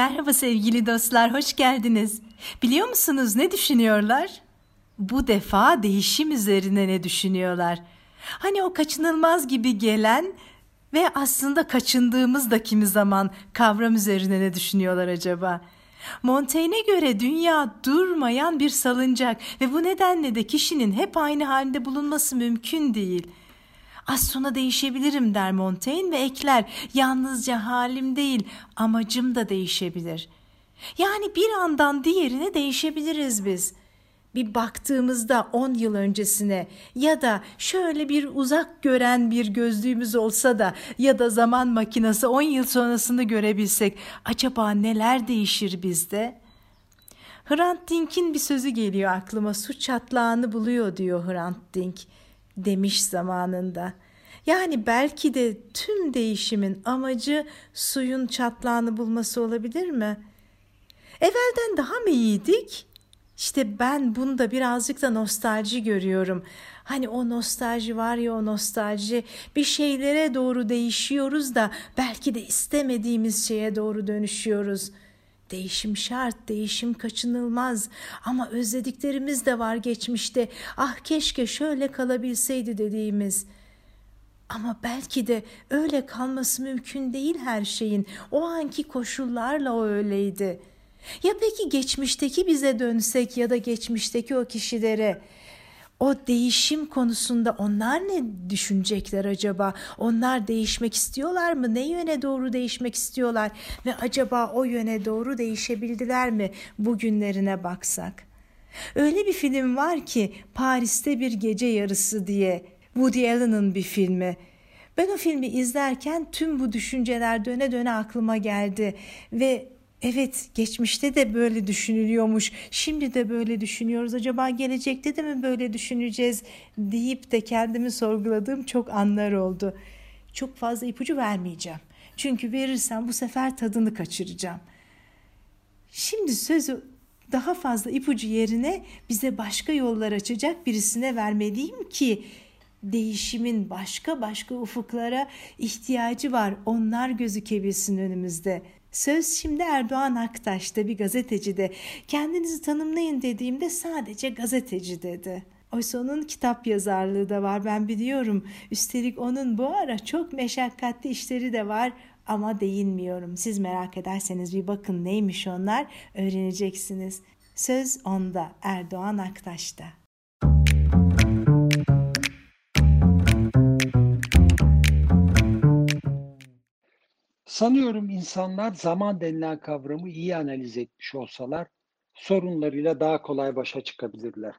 Merhaba sevgili dostlar, hoş geldiniz. Biliyor musunuz ne düşünüyorlar? Bu defa değişim üzerine ne düşünüyorlar? Hani o kaçınılmaz gibi gelen ve aslında kaçındığımız da kimi zaman kavram üzerine ne düşünüyorlar acaba? Montaigne'e göre dünya durmayan bir salıncak ve bu nedenle de kişinin hep aynı halde bulunması mümkün değil. Az sonra değişebilirim der Montaigne ve ekler yalnızca halim değil amacım da değişebilir. Yani bir andan diğerine değişebiliriz biz bir baktığımızda 10 yıl öncesine ya da şöyle bir uzak gören bir gözlüğümüz olsa da ya da zaman makinesi 10 yıl sonrasını görebilsek acaba neler değişir bizde? Hrant Dink'in bir sözü geliyor aklıma su çatlağını buluyor diyor Hrant Dink demiş zamanında. Yani belki de tüm değişimin amacı suyun çatlağını bulması olabilir mi? Evvelden daha mı iyiydik? İşte ben bunda birazcık da nostalji görüyorum. Hani o nostalji var ya o nostalji bir şeylere doğru değişiyoruz da belki de istemediğimiz şeye doğru dönüşüyoruz. Değişim şart, değişim kaçınılmaz ama özlediklerimiz de var geçmişte. Ah keşke şöyle kalabilseydi dediğimiz. Ama belki de öyle kalması mümkün değil her şeyin. O anki koşullarla o öyleydi.'' Ya peki geçmişteki bize dönsek ya da geçmişteki o kişilere o değişim konusunda onlar ne düşünecekler acaba? Onlar değişmek istiyorlar mı? Ne yöne doğru değişmek istiyorlar? Ve acaba o yöne doğru değişebildiler mi bugünlerine baksak? Öyle bir film var ki Paris'te bir gece yarısı diye Woody Allen'ın bir filmi. Ben o filmi izlerken tüm bu düşünceler döne döne aklıma geldi ve Evet, geçmişte de böyle düşünülüyormuş. Şimdi de böyle düşünüyoruz. Acaba gelecekte de mi böyle düşüneceğiz deyip de kendimi sorguladığım çok anlar oldu. Çok fazla ipucu vermeyeceğim. Çünkü verirsem bu sefer tadını kaçıracağım. Şimdi sözü daha fazla ipucu yerine bize başka yollar açacak birisine vermeliyim ki değişimin başka başka ufuklara ihtiyacı var. Onlar gözükebilsin önümüzde. Söz şimdi Erdoğan Aktaş'ta bir gazeteci de kendinizi tanımlayın dediğimde sadece gazeteci dedi. Oysa onun kitap yazarlığı da var ben biliyorum. Üstelik onun bu ara çok meşakkatli işleri de var ama değinmiyorum. Siz merak ederseniz bir bakın neymiş onlar öğreneceksiniz. Söz onda Erdoğan Aktaş'ta. Sanıyorum insanlar zaman denilen kavramı iyi analiz etmiş olsalar sorunlarıyla daha kolay başa çıkabilirler.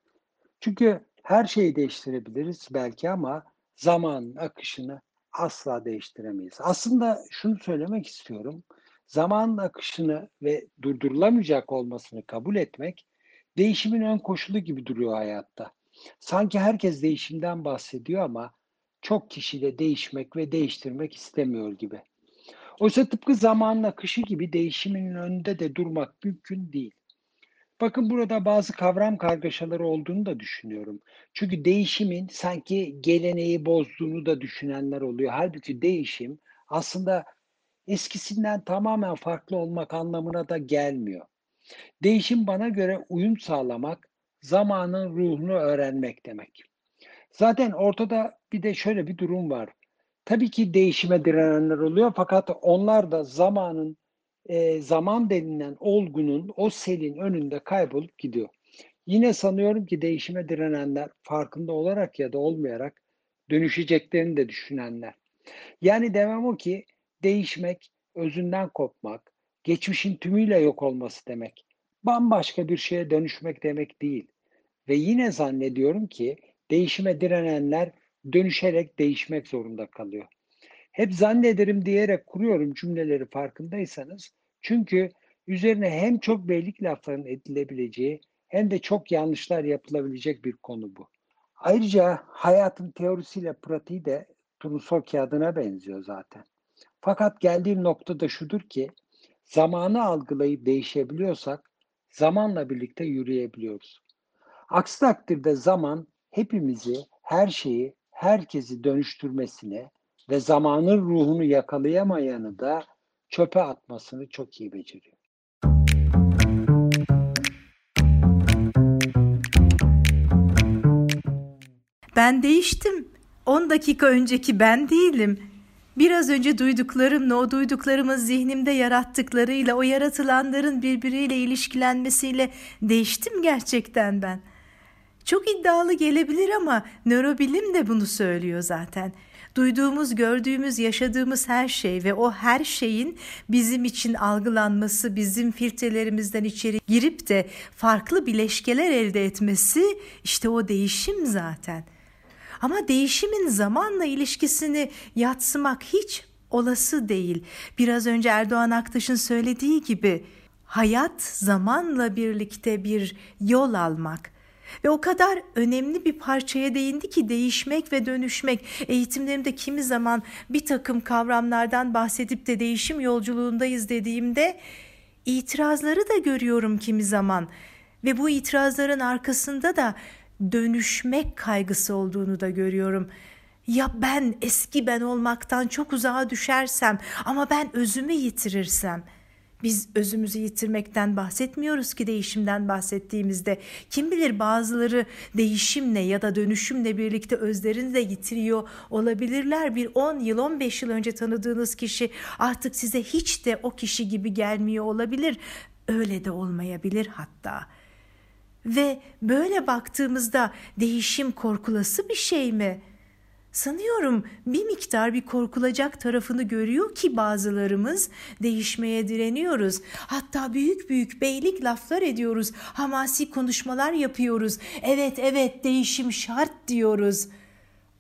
Çünkü her şeyi değiştirebiliriz belki ama zamanın akışını asla değiştiremeyiz. Aslında şunu söylemek istiyorum. Zamanın akışını ve durdurulamayacak olmasını kabul etmek değişimin ön koşulu gibi duruyor hayatta. Sanki herkes değişimden bahsediyor ama çok kişi de değişmek ve değiştirmek istemiyor gibi. Oysa tıpkı zamanın akışı gibi değişimin önünde de durmak mümkün değil. Bakın burada bazı kavram kargaşaları olduğunu da düşünüyorum. Çünkü değişimin sanki geleneği bozduğunu da düşünenler oluyor. Halbuki değişim aslında eskisinden tamamen farklı olmak anlamına da gelmiyor. Değişim bana göre uyum sağlamak, zamanın ruhunu öğrenmek demek. Zaten ortada bir de şöyle bir durum var. Tabii ki değişime direnenler oluyor fakat onlar da zamanın e, zaman denilen olgunun o selin önünde kaybolup gidiyor. Yine sanıyorum ki değişime direnenler farkında olarak ya da olmayarak dönüşeceklerini de düşünenler. Yani demem o ki değişmek, özünden kopmak, geçmişin tümüyle yok olması demek. Bambaşka bir şeye dönüşmek demek değil. Ve yine zannediyorum ki değişime direnenler dönüşerek değişmek zorunda kalıyor. Hep zannederim diyerek kuruyorum cümleleri farkındaysanız. Çünkü üzerine hem çok beylik lafların edilebileceği hem de çok yanlışlar yapılabilecek bir konu bu. Ayrıca hayatın teorisiyle pratiği de turnusol kağıdına benziyor zaten. Fakat geldiğim nokta da şudur ki zamanı algılayıp değişebiliyorsak zamanla birlikte yürüyebiliyoruz. Aksi takdirde zaman hepimizi, her şeyi herkesi dönüştürmesine ve zamanın ruhunu yakalayamayanı da çöpe atmasını çok iyi beceriyor. Ben değiştim. 10 dakika önceki ben değilim. Biraz önce duyduklarımla o duyduklarımın zihnimde yarattıklarıyla o yaratılanların birbiriyle ilişkilenmesiyle değiştim gerçekten ben. Çok iddialı gelebilir ama nörobilim de bunu söylüyor zaten. Duyduğumuz, gördüğümüz, yaşadığımız her şey ve o her şeyin bizim için algılanması, bizim filtrelerimizden içeri girip de farklı bileşkeler elde etmesi işte o değişim zaten. Ama değişimin zamanla ilişkisini yatsımak hiç olası değil. Biraz önce Erdoğan Aktaş'ın söylediği gibi hayat zamanla birlikte bir yol almak ve o kadar önemli bir parçaya değindi ki değişmek ve dönüşmek. Eğitimlerimde kimi zaman bir takım kavramlardan bahsedip de değişim yolculuğundayız dediğimde itirazları da görüyorum kimi zaman. Ve bu itirazların arkasında da dönüşmek kaygısı olduğunu da görüyorum. Ya ben eski ben olmaktan çok uzağa düşersem ama ben özümü yitirirsem.'' Biz özümüzü yitirmekten bahsetmiyoruz ki değişimden bahsettiğimizde. Kim bilir bazıları değişimle ya da dönüşümle birlikte özlerini de yitiriyor olabilirler. Bir 10 yıl 15 yıl önce tanıdığınız kişi artık size hiç de o kişi gibi gelmiyor olabilir. Öyle de olmayabilir hatta. Ve böyle baktığımızda değişim korkulası bir şey mi?'' Sanıyorum bir miktar bir korkulacak tarafını görüyor ki bazılarımız değişmeye direniyoruz. Hatta büyük büyük beylik laflar ediyoruz. Hamasi konuşmalar yapıyoruz. Evet evet değişim şart diyoruz.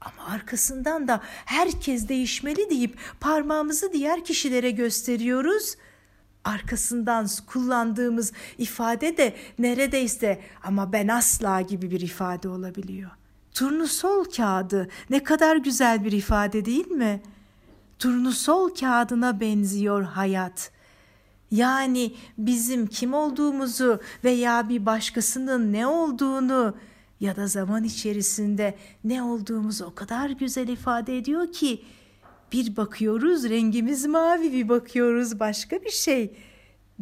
Ama arkasından da herkes değişmeli deyip parmağımızı diğer kişilere gösteriyoruz. Arkasından kullandığımız ifade de neredeyse ama ben asla gibi bir ifade olabiliyor. Turnusol kağıdı ne kadar güzel bir ifade değil mi? Turnusol kağıdına benziyor hayat. Yani bizim kim olduğumuzu veya bir başkasının ne olduğunu ya da zaman içerisinde ne olduğumuzu o kadar güzel ifade ediyor ki bir bakıyoruz rengimiz mavi bir bakıyoruz başka bir şey.''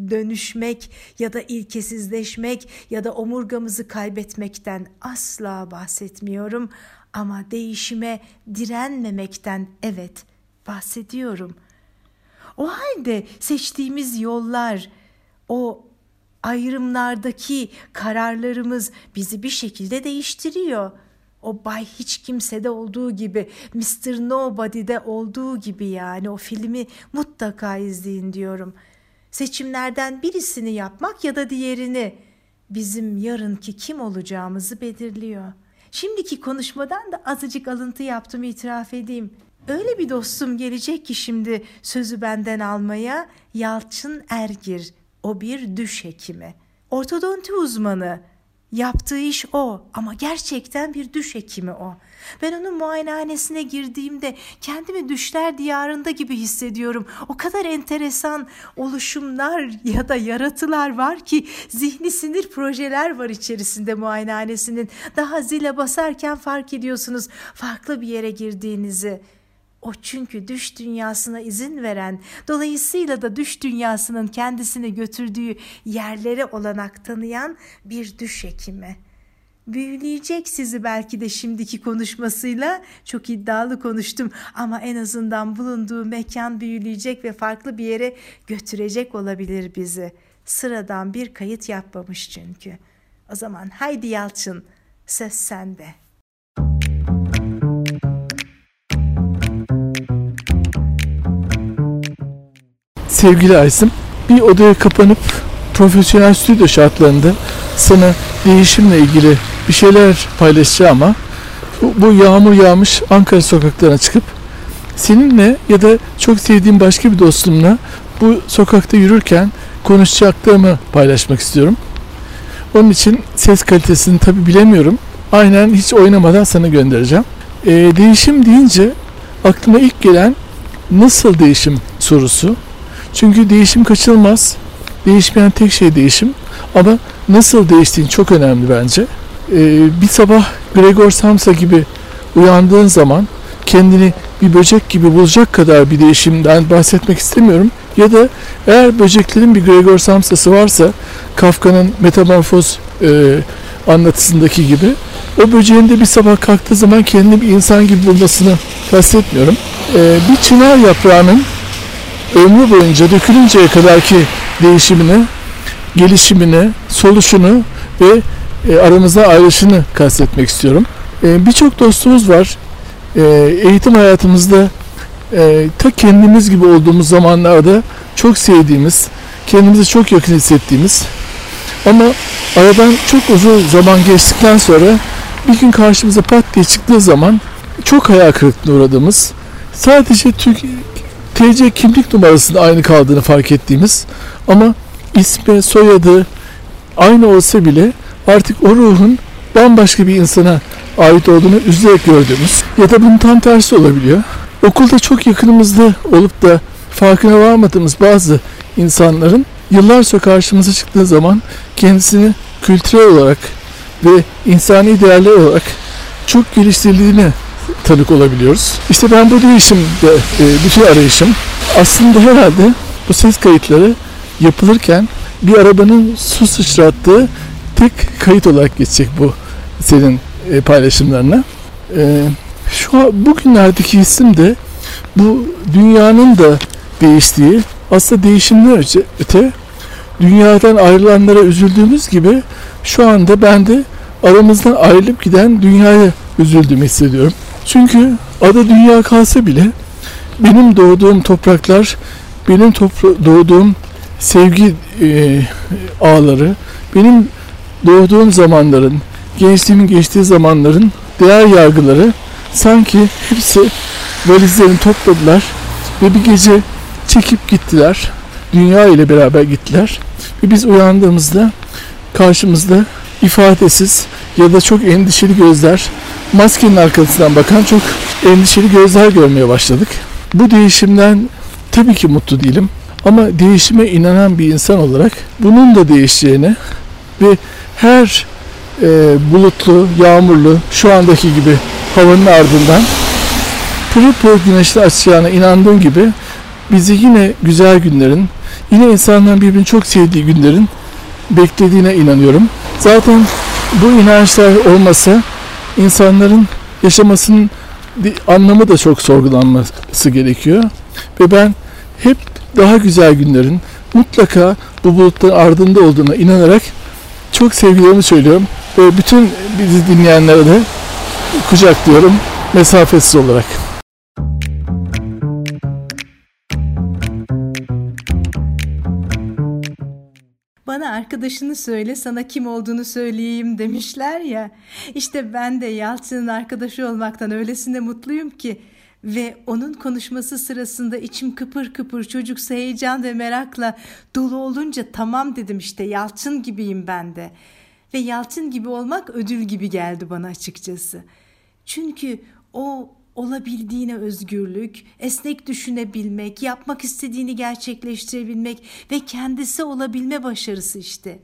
Dönüşmek ya da ilkesizleşmek ya da omurgamızı kaybetmekten asla bahsetmiyorum ama değişime direnmemekten evet bahsediyorum. O halde seçtiğimiz yollar, o ayrımlardaki kararlarımız bizi bir şekilde değiştiriyor. O Bay Hiç Kimse'de olduğu gibi, Mr. Nobody'de olduğu gibi yani o filmi mutlaka izleyin diyorum.'' Seçimlerden birisini yapmak ya da diğerini bizim yarınki kim olacağımızı belirliyor. Şimdiki konuşmadan da azıcık alıntı yaptım itiraf edeyim. Öyle bir dostum gelecek ki şimdi sözü benden almaya Yalçın Ergir. O bir düş hekimi. Ortodonti uzmanı. Yaptığı iş o ama gerçekten bir düş hekimi o. Ben onun muayenehanesine girdiğimde kendimi düşler diyarında gibi hissediyorum. O kadar enteresan oluşumlar ya da yaratılar var ki zihni sinir projeler var içerisinde muayenehanesinin. Daha zile basarken fark ediyorsunuz farklı bir yere girdiğinizi. O çünkü düş dünyasına izin veren, dolayısıyla da düş dünyasının kendisini götürdüğü yerlere olanak tanıyan bir düş hekimi. Büyüleyecek sizi belki de şimdiki konuşmasıyla çok iddialı konuştum ama en azından bulunduğu mekan büyüleyecek ve farklı bir yere götürecek olabilir bizi. Sıradan bir kayıt yapmamış çünkü. O zaman haydi Yalçın söz sende. Sevgili Aysim bir odaya kapanıp profesyonel stüdyo şartlarında sana değişimle ilgili bir şeyler paylaşacağım ama bu, bu yağmur yağmış Ankara sokaklarına çıkıp seninle ya da çok sevdiğim başka bir dostumla bu sokakta yürürken konuşacaklarımı paylaşmak istiyorum. Onun için ses kalitesini tabi bilemiyorum. Aynen hiç oynamadan sana göndereceğim. Ee, değişim deyince aklıma ilk gelen nasıl değişim sorusu. Çünkü değişim kaçılmaz. Değişmeyen tek şey değişim. Ama nasıl değiştiğin çok önemli bence. Ee, bir sabah Gregor Samsa gibi uyandığın zaman kendini bir böcek gibi bulacak kadar bir değişimden bahsetmek istemiyorum. Ya da eğer böceklerin bir Gregor Samsa'sı varsa Kafka'nın Metamorfoz e, anlatısındaki gibi o böceğin de bir sabah kalktığı zaman kendini bir insan gibi bulmasını kastetmiyorum. Ee, bir çınar yaprağının ömrü boyunca dökülünceye kadarki değişimini, gelişimini, soluşunu ve e, aramızda ayrışını kastetmek istiyorum. E, Birçok dostumuz var. E, eğitim hayatımızda e, ta kendimiz gibi olduğumuz zamanlarda çok sevdiğimiz, kendimizi çok yakın hissettiğimiz ama aradan çok uzun zaman geçtikten sonra bir gün karşımıza pat diye çıktığı zaman çok hayal kırıklığına uğradığımız, sadece Türk TC kimlik numarasında aynı kaldığını fark ettiğimiz ama ismi, soyadı aynı olsa bile artık o ruhun bambaşka bir insana ait olduğunu üzülerek gördüğümüz ya da bunun tam tersi olabiliyor. Okulda çok yakınımızda olup da farkına varmadığımız bazı insanların yıllar sonra karşımıza çıktığı zaman kendisini kültürel olarak ve insani değerler olarak çok geliştirildiğini tanık olabiliyoruz. İşte ben bu değişimde e, bütün arayışım aslında herhalde bu ses kayıtları yapılırken bir arabanın su sıçrattığı tek kayıt olarak geçecek bu senin e, paylaşımlarına. E, şu an bugünlerdeki isim de bu dünyanın da değiştiği aslında değişimden öte dünyadan ayrılanlara üzüldüğümüz gibi şu anda ben de aramızdan ayrılıp giden dünyaya üzüldüğümü hissediyorum. Çünkü ada dünya kalsa bile benim doğduğum topraklar, benim topra- doğduğum sevgi e, ağları, benim doğduğum zamanların, gençliğimin geçtiği zamanların değer yargıları sanki hepsi valizlerini topladılar ve bir gece çekip gittiler. Dünya ile beraber gittiler. Ve biz uyandığımızda karşımızda ifadesiz ya da çok endişeli gözler, maskenin arkasından bakan çok endişeli gözler görmeye başladık. Bu değişimden tabii ki mutlu değilim. Ama değişime inanan bir insan olarak bunun da değişeceğini ve her e, bulutlu, yağmurlu, şu andaki gibi havanın ardından pırıl pırıl güneşli açacağına inandığım gibi bizi yine güzel günlerin, yine insanların birbirini çok sevdiği günlerin beklediğine inanıyorum. Zaten bu inançlar olmasa insanların yaşamasının bir anlamı da çok sorgulanması gerekiyor. Ve ben hep daha güzel günlerin mutlaka bu bulutların ardında olduğuna inanarak çok sevgilerimi söylüyorum. Ve bütün bizi dinleyenlere de kucaklıyorum mesafesiz olarak. Bana arkadaşını söyle sana kim olduğunu söyleyeyim demişler ya. İşte ben de Yalçın'ın arkadaşı olmaktan öylesine mutluyum ki. Ve onun konuşması sırasında içim kıpır kıpır çocuksa heyecan ve merakla dolu olunca tamam dedim işte Yalçın gibiyim ben de. Ve Yalçın gibi olmak ödül gibi geldi bana açıkçası. Çünkü o olabildiğine özgürlük, esnek düşünebilmek, yapmak istediğini gerçekleştirebilmek ve kendisi olabilme başarısı işte.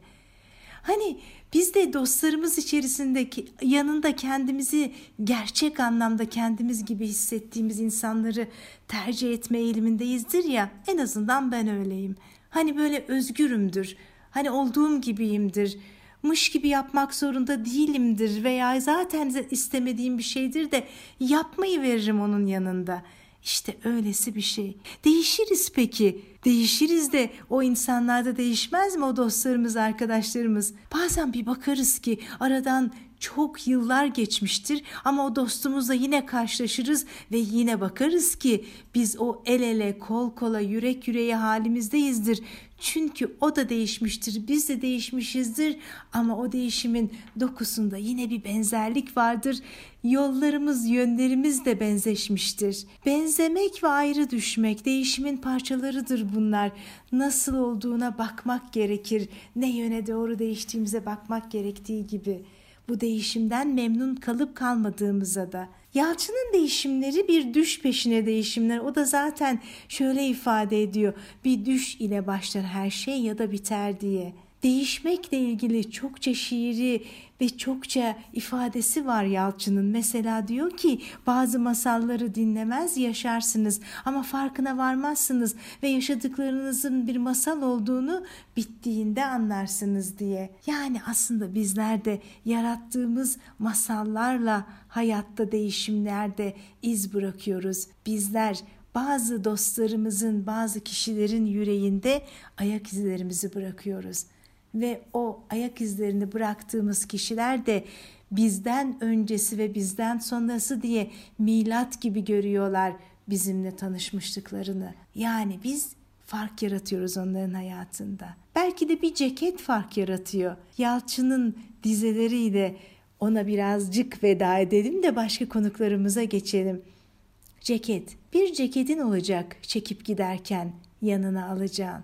Hani biz de dostlarımız içerisindeki yanında kendimizi gerçek anlamda kendimiz gibi hissettiğimiz insanları tercih etme eğilimindeyizdir ya en azından ben öyleyim. Hani böyle özgürümdür, hani olduğum gibiyimdir, mış gibi yapmak zorunda değilimdir veya zaten istemediğim bir şeydir de yapmayı veririm onun yanında. İşte öylesi bir şey. Değişiriz peki. Değişiriz de o insanlarda değişmez mi o dostlarımız, arkadaşlarımız? Bazen bir bakarız ki aradan çok yıllar geçmiştir ama o dostumuzla yine karşılaşırız ve yine bakarız ki biz o el ele, kol kola, yürek yüreğe halimizdeyizdir. Çünkü o da değişmiştir, biz de değişmişizdir ama o değişimin dokusunda yine bir benzerlik vardır. Yollarımız, yönlerimiz de benzeşmiştir. Benzemek ve ayrı düşmek değişimin parçalarıdır bunlar. Nasıl olduğuna bakmak gerekir. Ne yöne doğru değiştiğimize bakmak gerektiği gibi.'' Bu değişimden memnun kalıp kalmadığımıza da. Yalçın'ın değişimleri bir düş peşine değişimler. O da zaten şöyle ifade ediyor. Bir düş ile başlar her şey ya da biter diye. Değişmekle ilgili çokça şiiri ve çokça ifadesi var Yalçın'ın. Mesela diyor ki bazı masalları dinlemez yaşarsınız ama farkına varmazsınız ve yaşadıklarınızın bir masal olduğunu bittiğinde anlarsınız diye. Yani aslında bizler de yarattığımız masallarla hayatta değişimlerde iz bırakıyoruz. Bizler bazı dostlarımızın, bazı kişilerin yüreğinde ayak izlerimizi bırakıyoruz ve o ayak izlerini bıraktığımız kişiler de bizden öncesi ve bizden sonrası diye milat gibi görüyorlar bizimle tanışmışlıklarını. Yani biz fark yaratıyoruz onların hayatında. Belki de bir ceket fark yaratıyor. Yalçın'ın dizeleriyle ona birazcık veda edelim de başka konuklarımıza geçelim. Ceket, bir ceketin olacak çekip giderken yanına alacağın.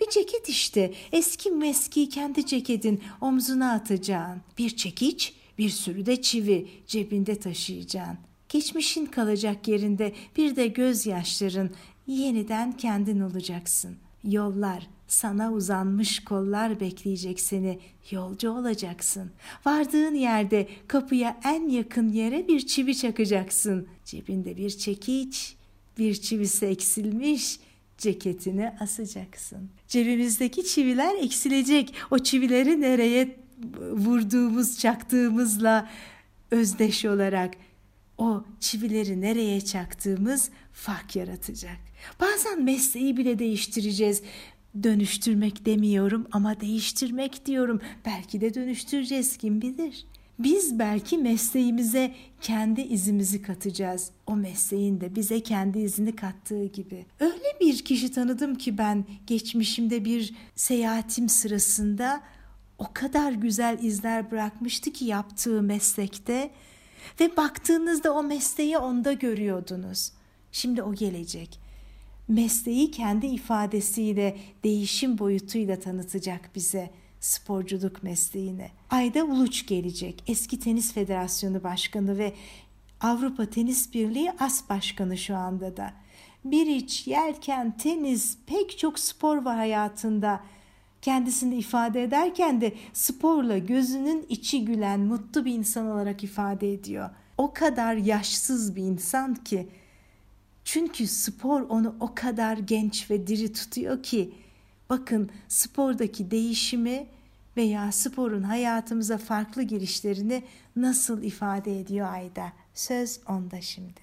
Bir ceket işte eski meski kendi ceketin omzuna atacağın. Bir çekiç bir sürü de çivi cebinde taşıyacaksın. Geçmişin kalacak yerinde bir de gözyaşların yeniden kendin olacaksın. Yollar sana uzanmış kollar bekleyecek seni. Yolcu olacaksın. Vardığın yerde kapıya en yakın yere bir çivi çakacaksın. Cebinde bir çekiç, bir çivisi eksilmiş, ceketini asacaksın. Cebimizdeki çiviler eksilecek. O çivileri nereye vurduğumuz, çaktığımızla özdeş olarak o çivileri nereye çaktığımız fark yaratacak. Bazen mesleği bile değiştireceğiz. Dönüştürmek demiyorum ama değiştirmek diyorum. Belki de dönüştüreceğiz kim bilir. Biz belki mesleğimize kendi izimizi katacağız. O mesleğin de bize kendi izini kattığı gibi. Öyle bir kişi tanıdım ki ben geçmişimde bir seyahatim sırasında o kadar güzel izler bırakmıştı ki yaptığı meslekte ve baktığınızda o mesleği onda görüyordunuz. Şimdi o gelecek. Mesleği kendi ifadesiyle, değişim boyutuyla tanıtacak bize sporculuk mesleğine. Ayda Uluç gelecek. Eski Tenis Federasyonu Başkanı ve Avrupa Tenis Birliği As Başkanı şu anda da. Bir iç, yelken, tenis, pek çok spor var hayatında. Kendisini ifade ederken de sporla gözünün içi gülen mutlu bir insan olarak ifade ediyor. O kadar yaşsız bir insan ki. Çünkü spor onu o kadar genç ve diri tutuyor ki Bakın spordaki değişimi veya sporun hayatımıza farklı girişlerini nasıl ifade ediyor Ayda? Söz onda şimdi.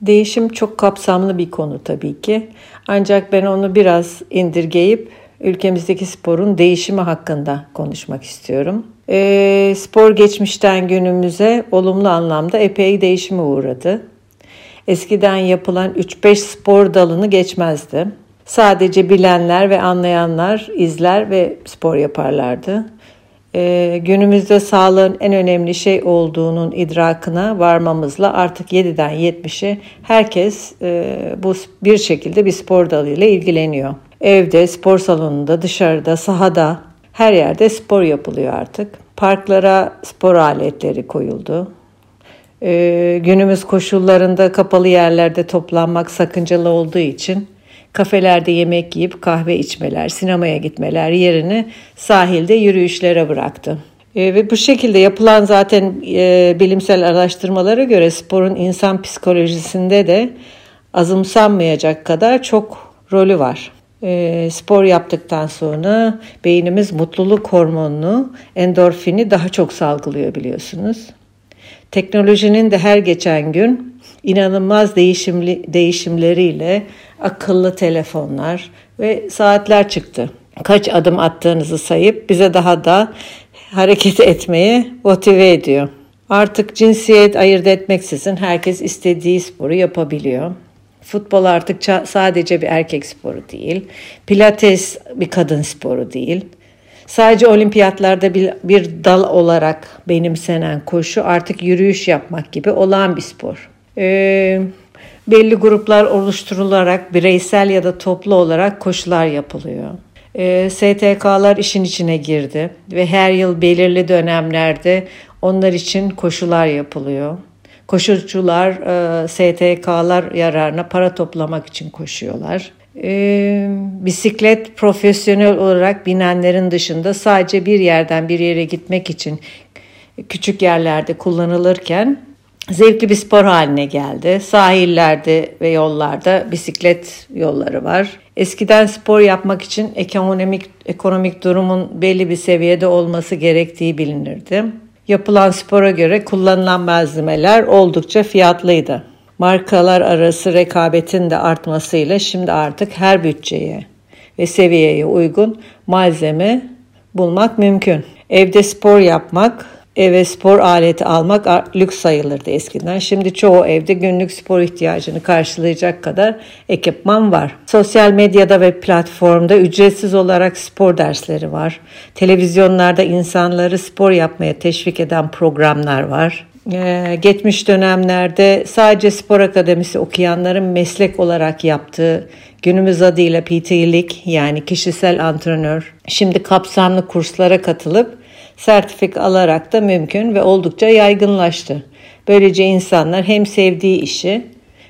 Değişim çok kapsamlı bir konu tabii ki. Ancak ben onu biraz indirgeyip ülkemizdeki sporun değişimi hakkında konuşmak istiyorum. E, spor geçmişten günümüze olumlu anlamda epey değişime uğradı. Eskiden yapılan 3-5 spor dalını geçmezdi. Sadece bilenler ve anlayanlar izler ve spor yaparlardı. Ee, günümüzde sağlığın en önemli şey olduğunun idrakına varmamızla artık 7'den 70'e herkes e, bu bir şekilde bir spor dalıyla ilgileniyor. Evde, spor salonunda, dışarıda, sahada her yerde spor yapılıyor artık. Parklara spor aletleri koyuldu. Ee, günümüz koşullarında kapalı yerlerde toplanmak sakıncalı olduğu için kafelerde yemek yiyip kahve içmeler, sinemaya gitmeler yerini sahilde yürüyüşlere bıraktı. E, ve bu şekilde yapılan zaten e, bilimsel araştırmalara göre sporun insan psikolojisinde de azımsanmayacak kadar çok rolü var. E, spor yaptıktan sonra beynimiz mutluluk hormonunu, endorfini daha çok salgılıyor biliyorsunuz. Teknolojinin de her geçen gün inanılmaz değişimli, değişimleriyle akıllı telefonlar ve saatler çıktı. Kaç adım attığınızı sayıp bize daha da hareket etmeye motive ediyor. Artık cinsiyet ayırt etmeksizin herkes istediği sporu yapabiliyor. Futbol artık sadece bir erkek sporu değil. Pilates bir kadın sporu değil. Sadece olimpiyatlarda bir, bir dal olarak benimsenen koşu artık yürüyüş yapmak gibi olağan bir spor. Ee, belli gruplar oluşturularak bireysel ya da toplu olarak koşular yapılıyor. Ee, STK'lar işin içine girdi ve her yıl belirli dönemlerde onlar için koşular yapılıyor. Koşucular e, STK'lar yararına para toplamak için koşuyorlar. E, bisiklet profesyonel olarak binenlerin dışında sadece bir yerden bir yere gitmek için küçük yerlerde kullanılırken zevkli bir spor haline geldi. Sahillerde ve yollarda bisiklet yolları var. Eskiden spor yapmak için ekonomik ekonomik durumun belli bir seviyede olması gerektiği bilinirdi. Yapılan spora göre kullanılan malzemeler oldukça fiyatlıydı. Markalar arası rekabetin de artmasıyla şimdi artık her bütçeye ve seviyeye uygun malzeme bulmak mümkün. Evde spor yapmak eve spor aleti almak lüks sayılırdı eskiden. Şimdi çoğu evde günlük spor ihtiyacını karşılayacak kadar ekipman var. Sosyal medyada ve platformda ücretsiz olarak spor dersleri var. Televizyonlarda insanları spor yapmaya teşvik eden programlar var. Ee, geçmiş dönemlerde sadece spor akademisi okuyanların meslek olarak yaptığı günümüz adıyla PT'lik yani kişisel antrenör şimdi kapsamlı kurslara katılıp sertifika alarak da mümkün ve oldukça yaygınlaştı. Böylece insanlar hem sevdiği işi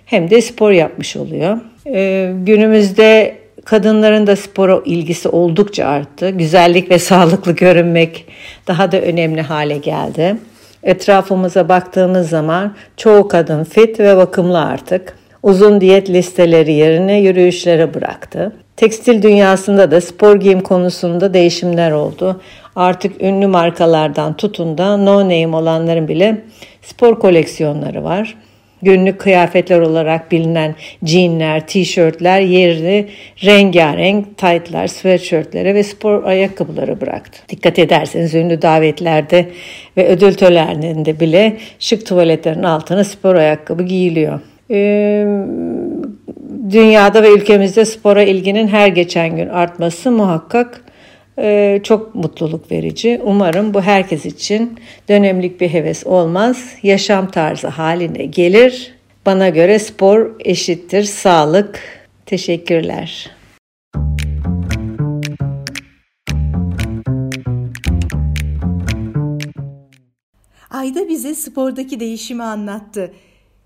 hem de spor yapmış oluyor. Ee, günümüzde kadınların da spora ilgisi oldukça arttı. Güzellik ve sağlıklı görünmek daha da önemli hale geldi. Etrafımıza baktığımız zaman çoğu kadın fit ve bakımlı artık. Uzun diyet listeleri yerine yürüyüşlere bıraktı. Tekstil dünyasında da spor giyim konusunda değişimler oldu. Artık ünlü markalardan tutun da no name olanların bile spor koleksiyonları var. Günlük kıyafetler olarak bilinen jeanler, tişörtler yerini rengarenk taytlar, sweatshirtlere ve spor ayakkabıları bıraktı. Dikkat ederseniz ünlü davetlerde ve ödül törenlerinde bile şık tuvaletlerin altına spor ayakkabı giyiliyor. Ee, dünyada ve ülkemizde spora ilginin her geçen gün artması muhakkak e, çok mutluluk verici. Umarım bu herkes için dönemlik bir heves olmaz, yaşam tarzı haline gelir. Bana göre spor eşittir sağlık. Teşekkürler. Ayda bize spordaki değişimi anlattı.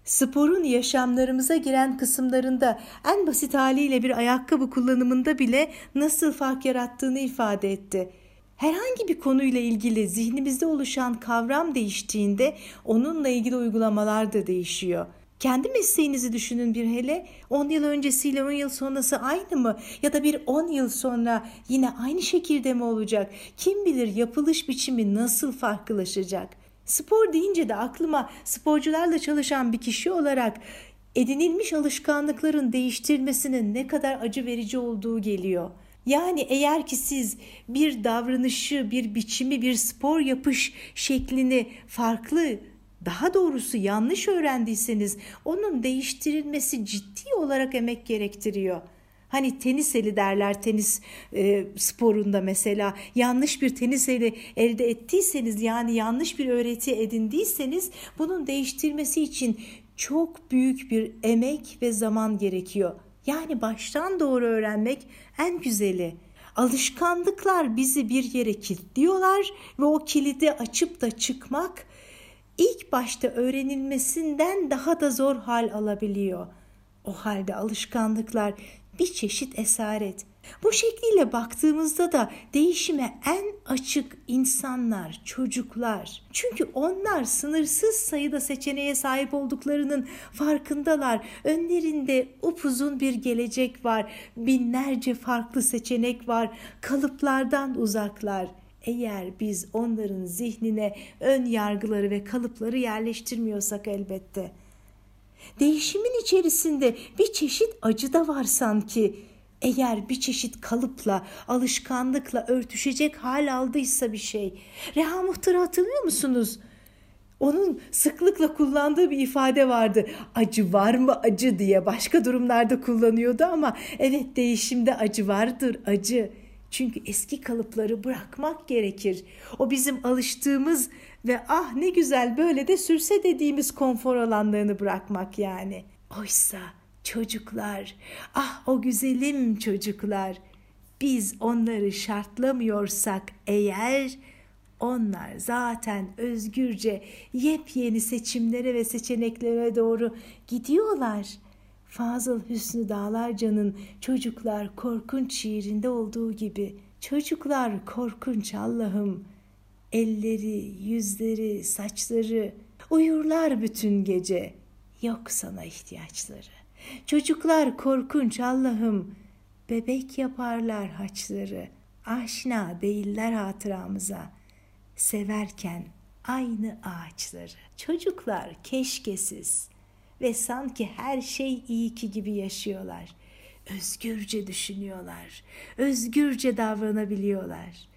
Sporun yaşamlarımıza giren kısımlarında en basit haliyle bir ayakkabı kullanımında bile nasıl fark yarattığını ifade etti. Herhangi bir konuyla ilgili zihnimizde oluşan kavram değiştiğinde onunla ilgili uygulamalar da değişiyor. Kendi mesleğinizi düşünün bir hele 10 yıl öncesiyle 10 yıl sonrası aynı mı? Ya da bir 10 yıl sonra yine aynı şekilde mi olacak? Kim bilir yapılış biçimi nasıl farklılaşacak? Spor deyince de aklıma sporcularla çalışan bir kişi olarak edinilmiş alışkanlıkların değiştirmesinin ne kadar acı verici olduğu geliyor. Yani eğer ki siz bir davranışı, bir biçimi, bir spor yapış şeklini farklı, daha doğrusu yanlış öğrendiyseniz onun değiştirilmesi ciddi olarak emek gerektiriyor. Hani tenis eli derler tenis e, sporunda mesela yanlış bir tenis eli elde ettiyseniz yani yanlış bir öğreti edindiyseniz bunun değiştirmesi için çok büyük bir emek ve zaman gerekiyor. Yani baştan doğru öğrenmek en güzeli. Alışkanlıklar bizi bir yere kilitliyorlar ve o kilidi açıp da çıkmak ilk başta öğrenilmesinden daha da zor hal alabiliyor. O halde alışkanlıklar bir çeşit esaret. Bu şekliyle baktığımızda da değişime en açık insanlar, çocuklar. Çünkü onlar sınırsız sayıda seçeneğe sahip olduklarının farkındalar. Önlerinde upuzun bir gelecek var. Binlerce farklı seçenek var. Kalıplardan uzaklar. Eğer biz onların zihnine ön yargıları ve kalıpları yerleştirmiyorsak elbette. Değişimin içerisinde bir çeşit acı da var sanki. Eğer bir çeşit kalıpla, alışkanlıkla örtüşecek hal aldıysa bir şey. Reha Muhtar'ı hatırlıyor musunuz? Onun sıklıkla kullandığı bir ifade vardı. Acı var mı acı diye başka durumlarda kullanıyordu ama evet değişimde acı vardır acı. Çünkü eski kalıpları bırakmak gerekir. O bizim alıştığımız ve ah ne güzel böyle de sürse dediğimiz konfor alanlarını bırakmak yani. Oysa çocuklar, ah o güzelim çocuklar, biz onları şartlamıyorsak eğer Onlar zaten özgürce yepyeni seçimlere ve seçeneklere doğru gidiyorlar. Fazıl Hüsnü Dağlarca'nın Çocuklar Korkunç şiirinde olduğu gibi çocuklar korkunç Allah'ım. Elleri, yüzleri, saçları uyurlar bütün gece. Yok sana ihtiyaçları. Çocuklar korkunç Allah'ım. Bebek yaparlar haçları. Aşina değiller hatıramıza. Severken aynı ağaçları. Çocuklar keşkesiz ve sanki her şey iyi ki gibi yaşıyorlar. Özgürce düşünüyorlar. Özgürce davranabiliyorlar.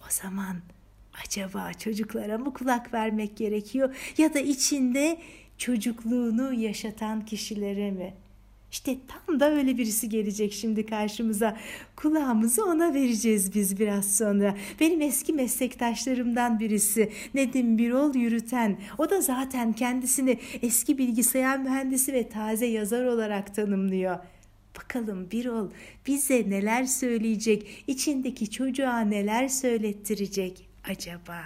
O zaman acaba çocuklara mı kulak vermek gerekiyor ya da içinde çocukluğunu yaşatan kişilere mi? İşte tam da öyle birisi gelecek şimdi karşımıza. Kulağımızı ona vereceğiz biz biraz sonra. Benim eski meslektaşlarımdan birisi Nedim Birol yürüten. O da zaten kendisini eski bilgisayar mühendisi ve taze yazar olarak tanımlıyor. Bakalım Birol bize neler söyleyecek, içindeki çocuğa neler söylettirecek acaba?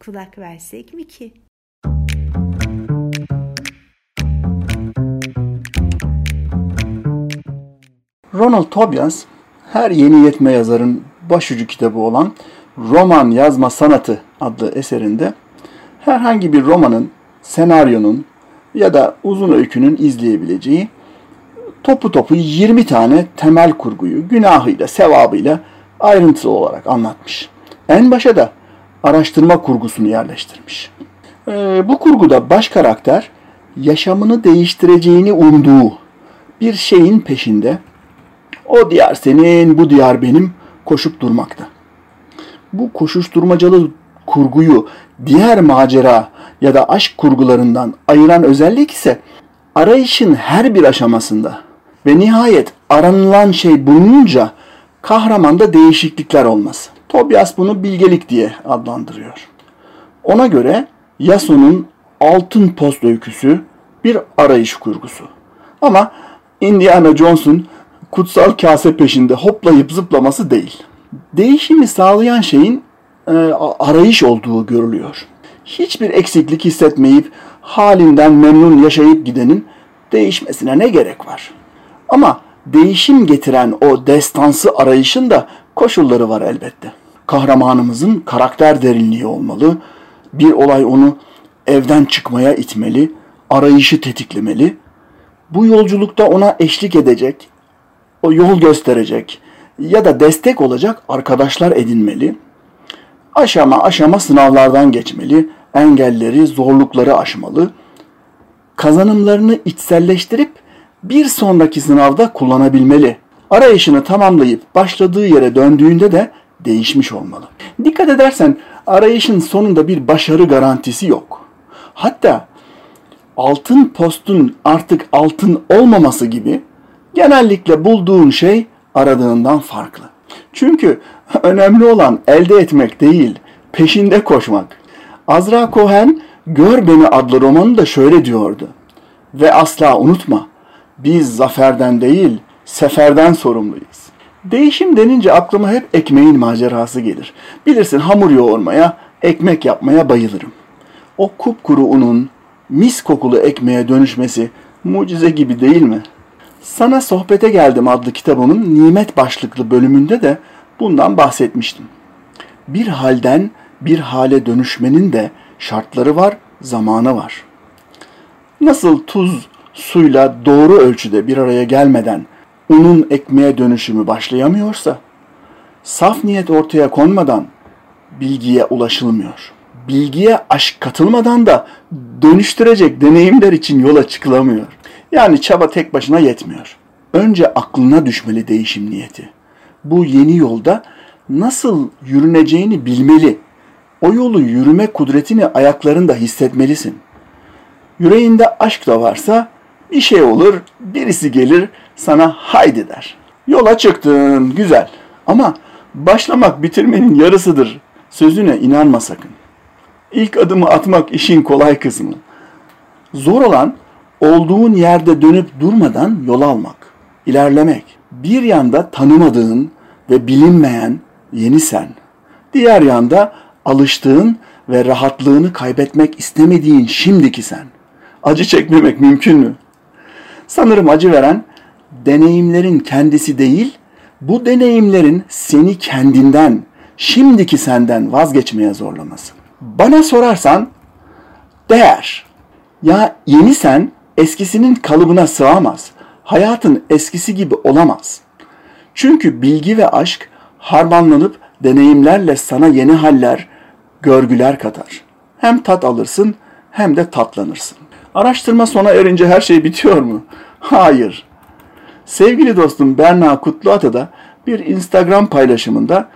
Kulak versek mi ki? Ronald Tobias her yeni yetme yazarın başucu kitabı olan Roman Yazma Sanatı adlı eserinde herhangi bir romanın, senaryonun ya da uzun öykünün izleyebileceği topu topu 20 tane temel kurguyu günahıyla, sevabıyla ayrıntılı olarak anlatmış. En başa da araştırma kurgusunu yerleştirmiş. Ee, bu kurguda baş karakter yaşamını değiştireceğini umduğu bir şeyin peşinde o diyar senin, bu diyar benim koşup durmakta. Bu koşuşturmacalı kurguyu diğer macera ya da aşk kurgularından ayıran özellik ise arayışın her bir aşamasında ve nihayet aranılan şey bulununca kahramanda değişiklikler olması. Tobias bunu bilgelik diye adlandırıyor. Ona göre Yason'un Altın Post öyküsü bir arayış kurgusu. Ama Indiana Jones'un kutsal kase peşinde hoplayıp zıplaması değil. Değişimi sağlayan şeyin e, arayış olduğu görülüyor. Hiçbir eksiklik hissetmeyip halinden memnun yaşayıp gidenin değişmesine ne gerek var? Ama değişim getiren o destansı arayışın da koşulları var elbette. Kahramanımızın karakter derinliği olmalı. Bir olay onu evden çıkmaya itmeli, arayışı tetiklemeli. Bu yolculukta ona eşlik edecek, o yol gösterecek ya da destek olacak arkadaşlar edinmeli. Aşama aşama sınavlardan geçmeli, engelleri, zorlukları aşmalı. Kazanımlarını içselleştirip bir sonraki sınavda kullanabilmeli. Arayışını tamamlayıp başladığı yere döndüğünde de değişmiş olmalı. Dikkat edersen arayışın sonunda bir başarı garantisi yok. Hatta altın postun artık altın olmaması gibi genellikle bulduğun şey aradığından farklı. Çünkü önemli olan elde etmek değil, peşinde koşmak. Azra Cohen Gör Beni adlı romanı da şöyle diyordu. Ve asla unutma, biz zaferden değil, seferden sorumluyuz. Değişim denince aklıma hep ekmeğin macerası gelir. Bilirsin hamur yoğurmaya, ekmek yapmaya bayılırım. O kupkuru unun mis kokulu ekmeğe dönüşmesi mucize gibi değil mi?'' Sana Sohbete Geldim adlı kitabımın nimet başlıklı bölümünde de bundan bahsetmiştim. Bir halden bir hale dönüşmenin de şartları var, zamanı var. Nasıl tuz suyla doğru ölçüde bir araya gelmeden unun ekmeğe dönüşümü başlayamıyorsa, saf niyet ortaya konmadan bilgiye ulaşılmıyor. Bilgiye aşk katılmadan da dönüştürecek deneyimler için yola çıkılamıyor. Yani çaba tek başına yetmiyor. Önce aklına düşmeli değişim niyeti. Bu yeni yolda nasıl yürüneceğini bilmeli. O yolu yürüme kudretini ayaklarında hissetmelisin. Yüreğinde aşk da varsa bir şey olur, birisi gelir sana haydi der. Yola çıktın, güzel. Ama başlamak bitirmenin yarısıdır. Sözüne inanma sakın. İlk adımı atmak işin kolay kısmı. Zor olan olduğun yerde dönüp durmadan yol almak, ilerlemek. Bir yanda tanımadığın ve bilinmeyen yeni sen. Diğer yanda alıştığın ve rahatlığını kaybetmek istemediğin şimdiki sen. Acı çekmemek mümkün mü? Sanırım acı veren deneyimlerin kendisi değil, bu deneyimlerin seni kendinden, şimdiki senden vazgeçmeye zorlaması. Bana sorarsan değer. Ya yeni sen eskisinin kalıbına sığamaz. Hayatın eskisi gibi olamaz. Çünkü bilgi ve aşk harmanlanıp deneyimlerle sana yeni haller, görgüler katar. Hem tat alırsın hem de tatlanırsın. Araştırma sona erince her şey bitiyor mu? Hayır. Sevgili dostum Berna Kutluata da bir Instagram paylaşımında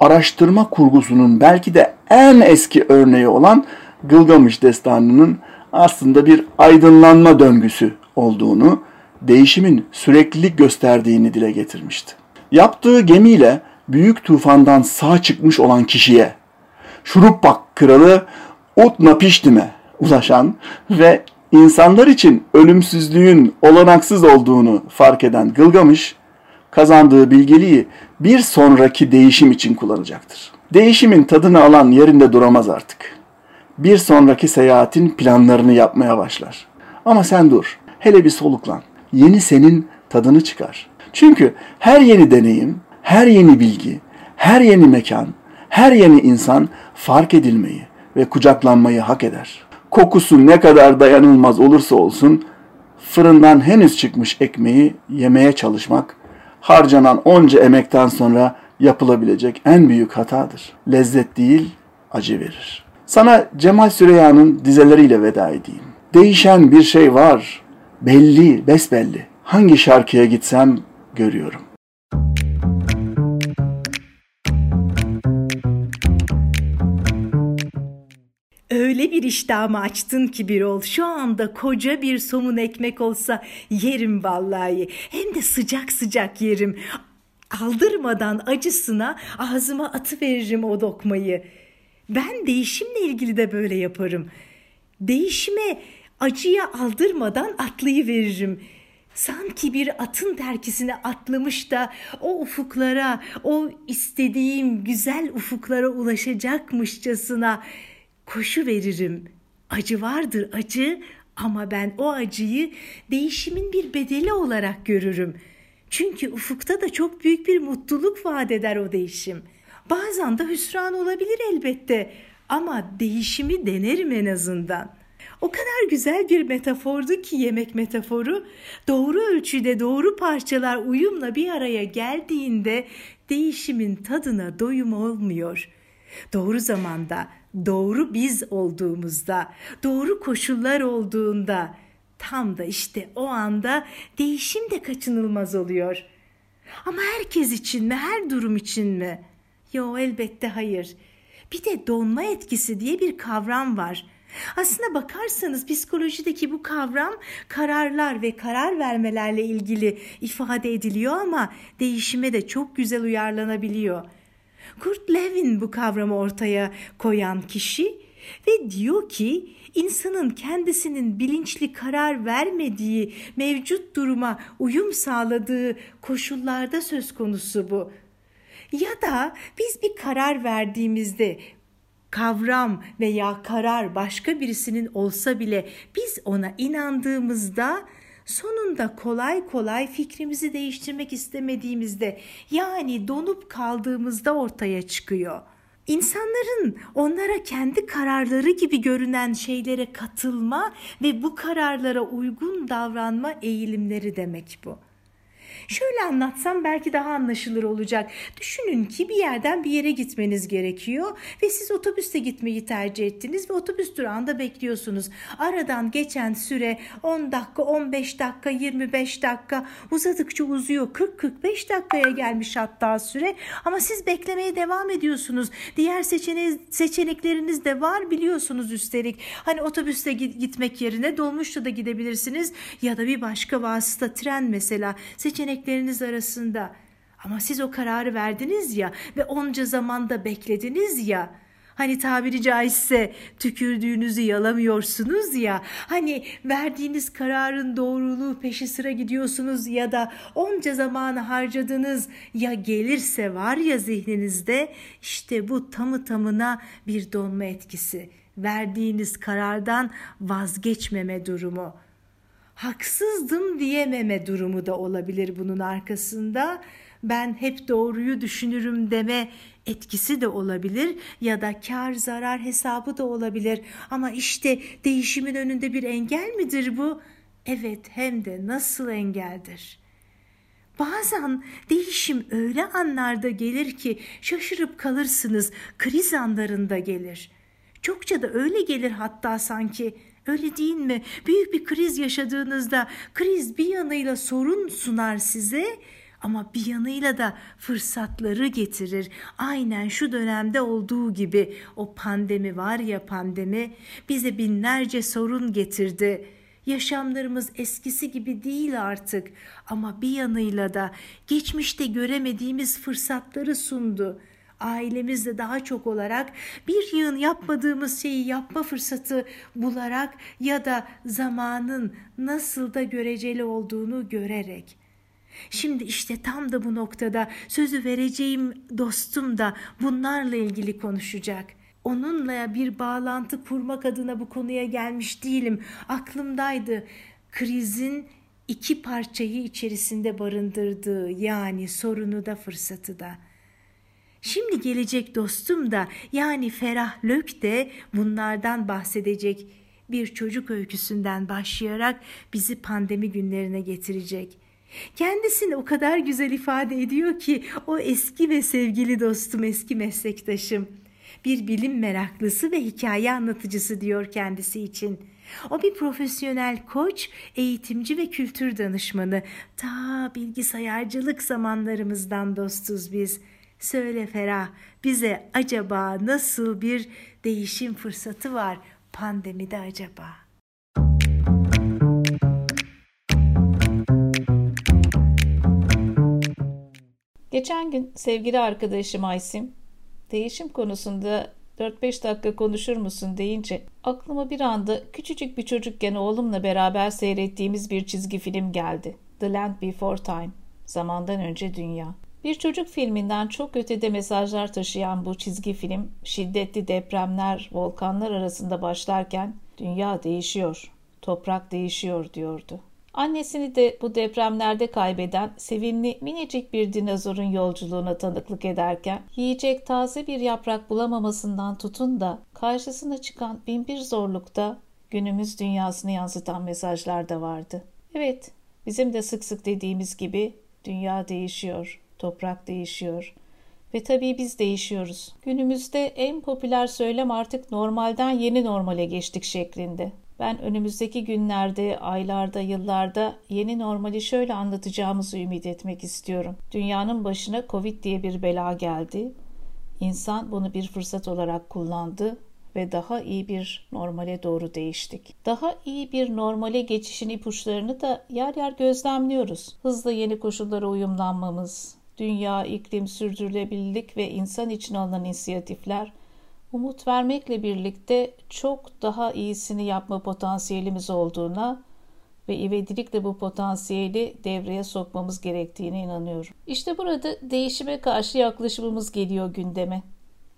araştırma kurgusunun belki de en eski örneği olan Gılgamış destanının aslında bir aydınlanma döngüsü olduğunu, değişimin süreklilik gösterdiğini dile getirmişti. Yaptığı gemiyle büyük tufandan sağ çıkmış olan kişiye Şuruppak kralı Utnapiştim'e ulaşan ve insanlar için ölümsüzlüğün olanaksız olduğunu fark eden Gılgamış, kazandığı bilgeliği bir sonraki değişim için kullanacaktır. Değişimin tadını alan yerinde duramaz artık. Bir sonraki seyahatin planlarını yapmaya başlar. Ama sen dur, hele bir soluklan. Yeni senin tadını çıkar. Çünkü her yeni deneyim, her yeni bilgi, her yeni mekan, her yeni insan fark edilmeyi ve kucaklanmayı hak eder. Kokusu ne kadar dayanılmaz olursa olsun fırından henüz çıkmış ekmeği yemeye çalışmak harcanan onca emekten sonra yapılabilecek en büyük hatadır. Lezzet değil, acı verir. Sana Cemal Süreyya'nın dizeleriyle veda edeyim. Değişen bir şey var. Belli, besbelli. Hangi şarkıya gitsem görüyorum. Bir iştahımı açtın ki bir ol. Şu anda koca bir somun ekmek olsa yerim vallahi. Hem de sıcak sıcak yerim. Aldırmadan acısına ağzıma atıveririm o dokmayı. Ben değişimle ilgili de böyle yaparım. Değişime acıya aldırmadan atlayıveririm. Sanki bir atın terkisine atlamış da o ufuklara, o istediğim güzel ufuklara ulaşacakmışçasına koşu veririm. Acı vardır acı ama ben o acıyı değişimin bir bedeli olarak görürüm. Çünkü ufukta da çok büyük bir mutluluk vaat eder o değişim. Bazen de hüsran olabilir elbette ama değişimi denerim en azından. O kadar güzel bir metafordu ki yemek metaforu. Doğru ölçüde doğru parçalar uyumla bir araya geldiğinde değişimin tadına doyum olmuyor. Doğru zamanda, doğru biz olduğumuzda, doğru koşullar olduğunda tam da işte o anda değişim de kaçınılmaz oluyor. Ama herkes için mi, her durum için mi? Yo elbette hayır. Bir de donma etkisi diye bir kavram var. Aslına bakarsanız psikolojideki bu kavram kararlar ve karar vermelerle ilgili ifade ediliyor ama değişime de çok güzel uyarlanabiliyor. Kurt Lewin bu kavramı ortaya koyan kişi ve diyor ki insanın kendisinin bilinçli karar vermediği mevcut duruma uyum sağladığı koşullarda söz konusu bu. Ya da biz bir karar verdiğimizde kavram veya karar başka birisinin olsa bile biz ona inandığımızda sonunda kolay kolay fikrimizi değiştirmek istemediğimizde yani donup kaldığımızda ortaya çıkıyor. İnsanların onlara kendi kararları gibi görünen şeylere katılma ve bu kararlara uygun davranma eğilimleri demek bu. Şöyle anlatsam belki daha anlaşılır olacak. Düşünün ki bir yerden bir yere gitmeniz gerekiyor ve siz otobüste gitmeyi tercih ettiniz ve otobüs durağında bekliyorsunuz. Aradan geçen süre 10 dakika, 15 dakika, 25 dakika uzadıkça uzuyor. 40-45 dakikaya gelmiş hatta süre ama siz beklemeye devam ediyorsunuz. Diğer seçene seçenekleriniz de var biliyorsunuz üstelik. Hani otobüste gitmek yerine dolmuşla da gidebilirsiniz ya da bir başka vasıta tren mesela seçenek seçenekleriniz arasında. Ama siz o kararı verdiniz ya ve onca zamanda beklediniz ya. Hani tabiri caizse tükürdüğünüzü yalamıyorsunuz ya. Hani verdiğiniz kararın doğruluğu peşi sıra gidiyorsunuz ya da onca zamanı harcadınız ya gelirse var ya zihninizde işte bu tamı tamına bir donma etkisi. Verdiğiniz karardan vazgeçmeme durumu. Haksızdım diyememe durumu da olabilir bunun arkasında ben hep doğruyu düşünürüm deme etkisi de olabilir ya da kar zarar hesabı da olabilir. Ama işte değişimin önünde bir engel midir bu? Evet hem de nasıl engeldir? Bazen değişim öyle anlarda gelir ki şaşırıp kalırsınız. Kriz anlarında gelir. Çokça da öyle gelir hatta sanki. Öyle değil mi? Büyük bir kriz yaşadığınızda kriz bir yanıyla sorun sunar size ama bir yanıyla da fırsatları getirir. Aynen şu dönemde olduğu gibi o pandemi var ya pandemi bize binlerce sorun getirdi. Yaşamlarımız eskisi gibi değil artık ama bir yanıyla da geçmişte göremediğimiz fırsatları sundu ailemizde daha çok olarak bir yığın yapmadığımız şeyi yapma fırsatı bularak ya da zamanın nasıl da göreceli olduğunu görerek. Şimdi işte tam da bu noktada sözü vereceğim dostum da bunlarla ilgili konuşacak. Onunla bir bağlantı kurmak adına bu konuya gelmiş değilim. Aklımdaydı. Krizin iki parçayı içerisinde barındırdığı yani sorunu da fırsatı da. Şimdi gelecek dostum da yani Ferah Lök de bunlardan bahsedecek. Bir çocuk öyküsünden başlayarak bizi pandemi günlerine getirecek. Kendisini o kadar güzel ifade ediyor ki o eski ve sevgili dostum, eski meslektaşım. Bir bilim meraklısı ve hikaye anlatıcısı diyor kendisi için. O bir profesyonel koç, eğitimci ve kültür danışmanı. Ta bilgisayarcılık zamanlarımızdan dostuz biz. Söyle Ferah, bize acaba nasıl bir değişim fırsatı var pandemide acaba?'' Geçen gün sevgili arkadaşım Aysim, değişim konusunda 4-5 dakika konuşur musun deyince aklıma bir anda küçücük bir çocukken oğlumla beraber seyrettiğimiz bir çizgi film geldi. The Land Before Time, Zamandan Önce Dünya. Bir çocuk filminden çok ötede mesajlar taşıyan bu çizgi film şiddetli depremler, volkanlar arasında başlarken dünya değişiyor, toprak değişiyor diyordu. Annesini de bu depremlerde kaybeden sevimli minicik bir dinozorun yolculuğuna tanıklık ederken yiyecek taze bir yaprak bulamamasından tutun da karşısına çıkan binbir zorlukta günümüz dünyasını yansıtan mesajlar da vardı. Evet, bizim de sık sık dediğimiz gibi dünya değişiyor, toprak değişiyor ve tabii biz değişiyoruz. Günümüzde en popüler söylem artık normalden yeni normale geçtik şeklinde. Ben önümüzdeki günlerde, aylarda, yıllarda yeni normali şöyle anlatacağımızı ümit etmek istiyorum. Dünyanın başına Covid diye bir bela geldi. İnsan bunu bir fırsat olarak kullandı ve daha iyi bir normale doğru değiştik. Daha iyi bir normale geçişin ipuçlarını da yer yer gözlemliyoruz. Hızla yeni koşullara uyumlanmamız, dünya, iklim, sürdürülebilirlik ve insan için alınan inisiyatifler umut vermekle birlikte çok daha iyisini yapma potansiyelimiz olduğuna ve ivedilikle bu potansiyeli devreye sokmamız gerektiğine inanıyorum. İşte burada değişime karşı yaklaşımımız geliyor gündeme.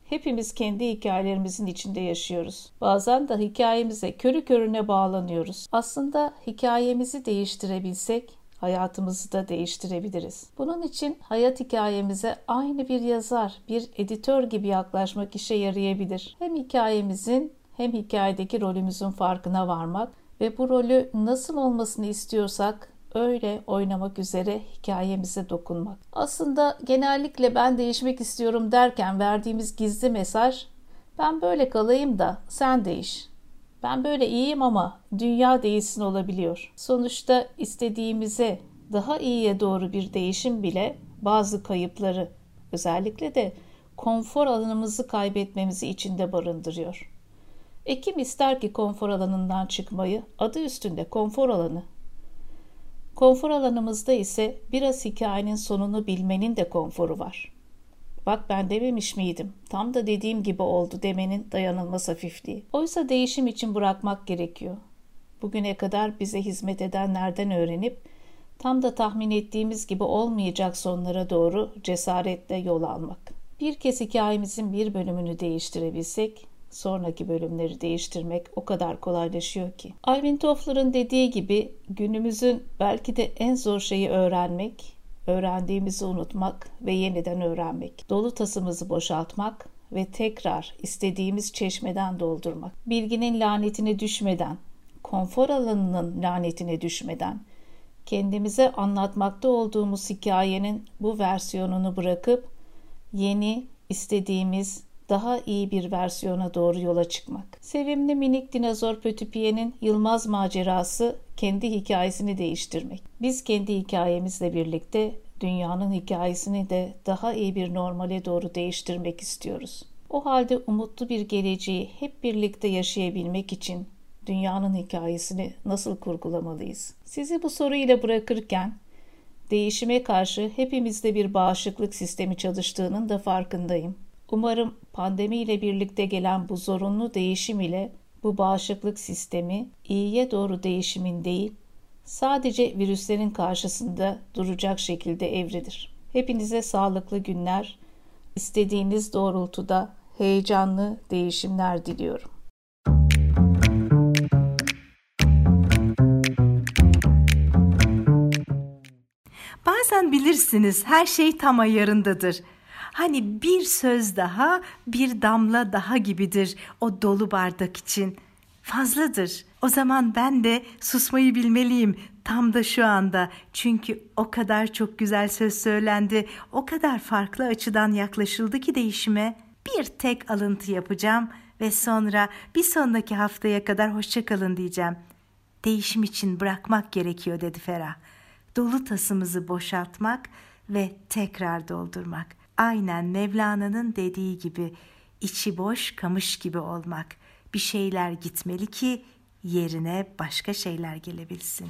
Hepimiz kendi hikayelerimizin içinde yaşıyoruz. Bazen de hikayemize körü körüne bağlanıyoruz. Aslında hikayemizi değiştirebilsek hayatımızı da değiştirebiliriz. Bunun için hayat hikayemize aynı bir yazar, bir editör gibi yaklaşmak işe yarayabilir. Hem hikayemizin hem hikayedeki rolümüzün farkına varmak ve bu rolü nasıl olmasını istiyorsak öyle oynamak üzere hikayemize dokunmak. Aslında genellikle ben değişmek istiyorum derken verdiğimiz gizli mesaj ben böyle kalayım da sen değiş. Ben böyle iyiyim ama dünya değilsin olabiliyor. Sonuçta istediğimize daha iyiye doğru bir değişim bile bazı kayıpları özellikle de konfor alanımızı kaybetmemizi içinde barındırıyor. E kim ister ki konfor alanından çıkmayı? Adı üstünde konfor alanı. Konfor alanımızda ise biraz hikayenin sonunu bilmenin de konforu var. Bak ben dememiş miydim, tam da dediğim gibi oldu demenin dayanılmaz hafifliği. Oysa değişim için bırakmak gerekiyor. Bugüne kadar bize hizmet edenlerden öğrenip tam da tahmin ettiğimiz gibi olmayacak sonlara doğru cesaretle yol almak. Bir kez hikayemizin bir bölümünü değiştirebilsek sonraki bölümleri değiştirmek o kadar kolaylaşıyor ki. Alvin Toffler'ın dediği gibi günümüzün belki de en zor şeyi öğrenmek, öğrendiğimizi unutmak ve yeniden öğrenmek. Dolu tasımızı boşaltmak ve tekrar istediğimiz çeşmeden doldurmak. Bilginin lanetine düşmeden, konfor alanının lanetine düşmeden, kendimize anlatmakta olduğumuz hikayenin bu versiyonunu bırakıp yeni, istediğimiz, daha iyi bir versiyona doğru yola çıkmak. Sevimli minik dinozor Pötüpiye'nin Yılmaz macerası kendi hikayesini değiştirmek. Biz kendi hikayemizle birlikte dünyanın hikayesini de daha iyi bir normale doğru değiştirmek istiyoruz. O halde umutlu bir geleceği hep birlikte yaşayabilmek için dünyanın hikayesini nasıl kurgulamalıyız? Sizi bu soruyla bırakırken değişime karşı hepimizde bir bağışıklık sistemi çalıştığının da farkındayım. Umarım pandemiyle birlikte gelen bu zorunlu değişim ile bu bağışıklık sistemi iyiye doğru değişimin değil, sadece virüslerin karşısında duracak şekilde evrilir. Hepinize sağlıklı günler, istediğiniz doğrultuda heyecanlı değişimler diliyorum. Bazen bilirsiniz her şey tam ayarındadır. Hani bir söz daha, bir damla daha gibidir o dolu bardak için. Fazladır. O zaman ben de susmayı bilmeliyim tam da şu anda. Çünkü o kadar çok güzel söz söylendi, o kadar farklı açıdan yaklaşıldı ki değişime. Bir tek alıntı yapacağım ve sonra bir sonraki haftaya kadar hoşçakalın diyeceğim. Değişim için bırakmak gerekiyor dedi Ferah. Dolu tasımızı boşaltmak ve tekrar doldurmak.'' Aynen Mevlana'nın dediği gibi içi boş kamış gibi olmak. Bir şeyler gitmeli ki yerine başka şeyler gelebilsin.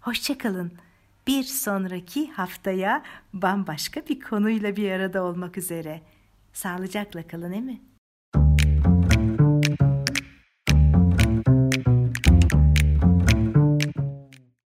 Hoşçakalın. Bir sonraki haftaya bambaşka bir konuyla bir arada olmak üzere. Sağlıcakla kalın emi.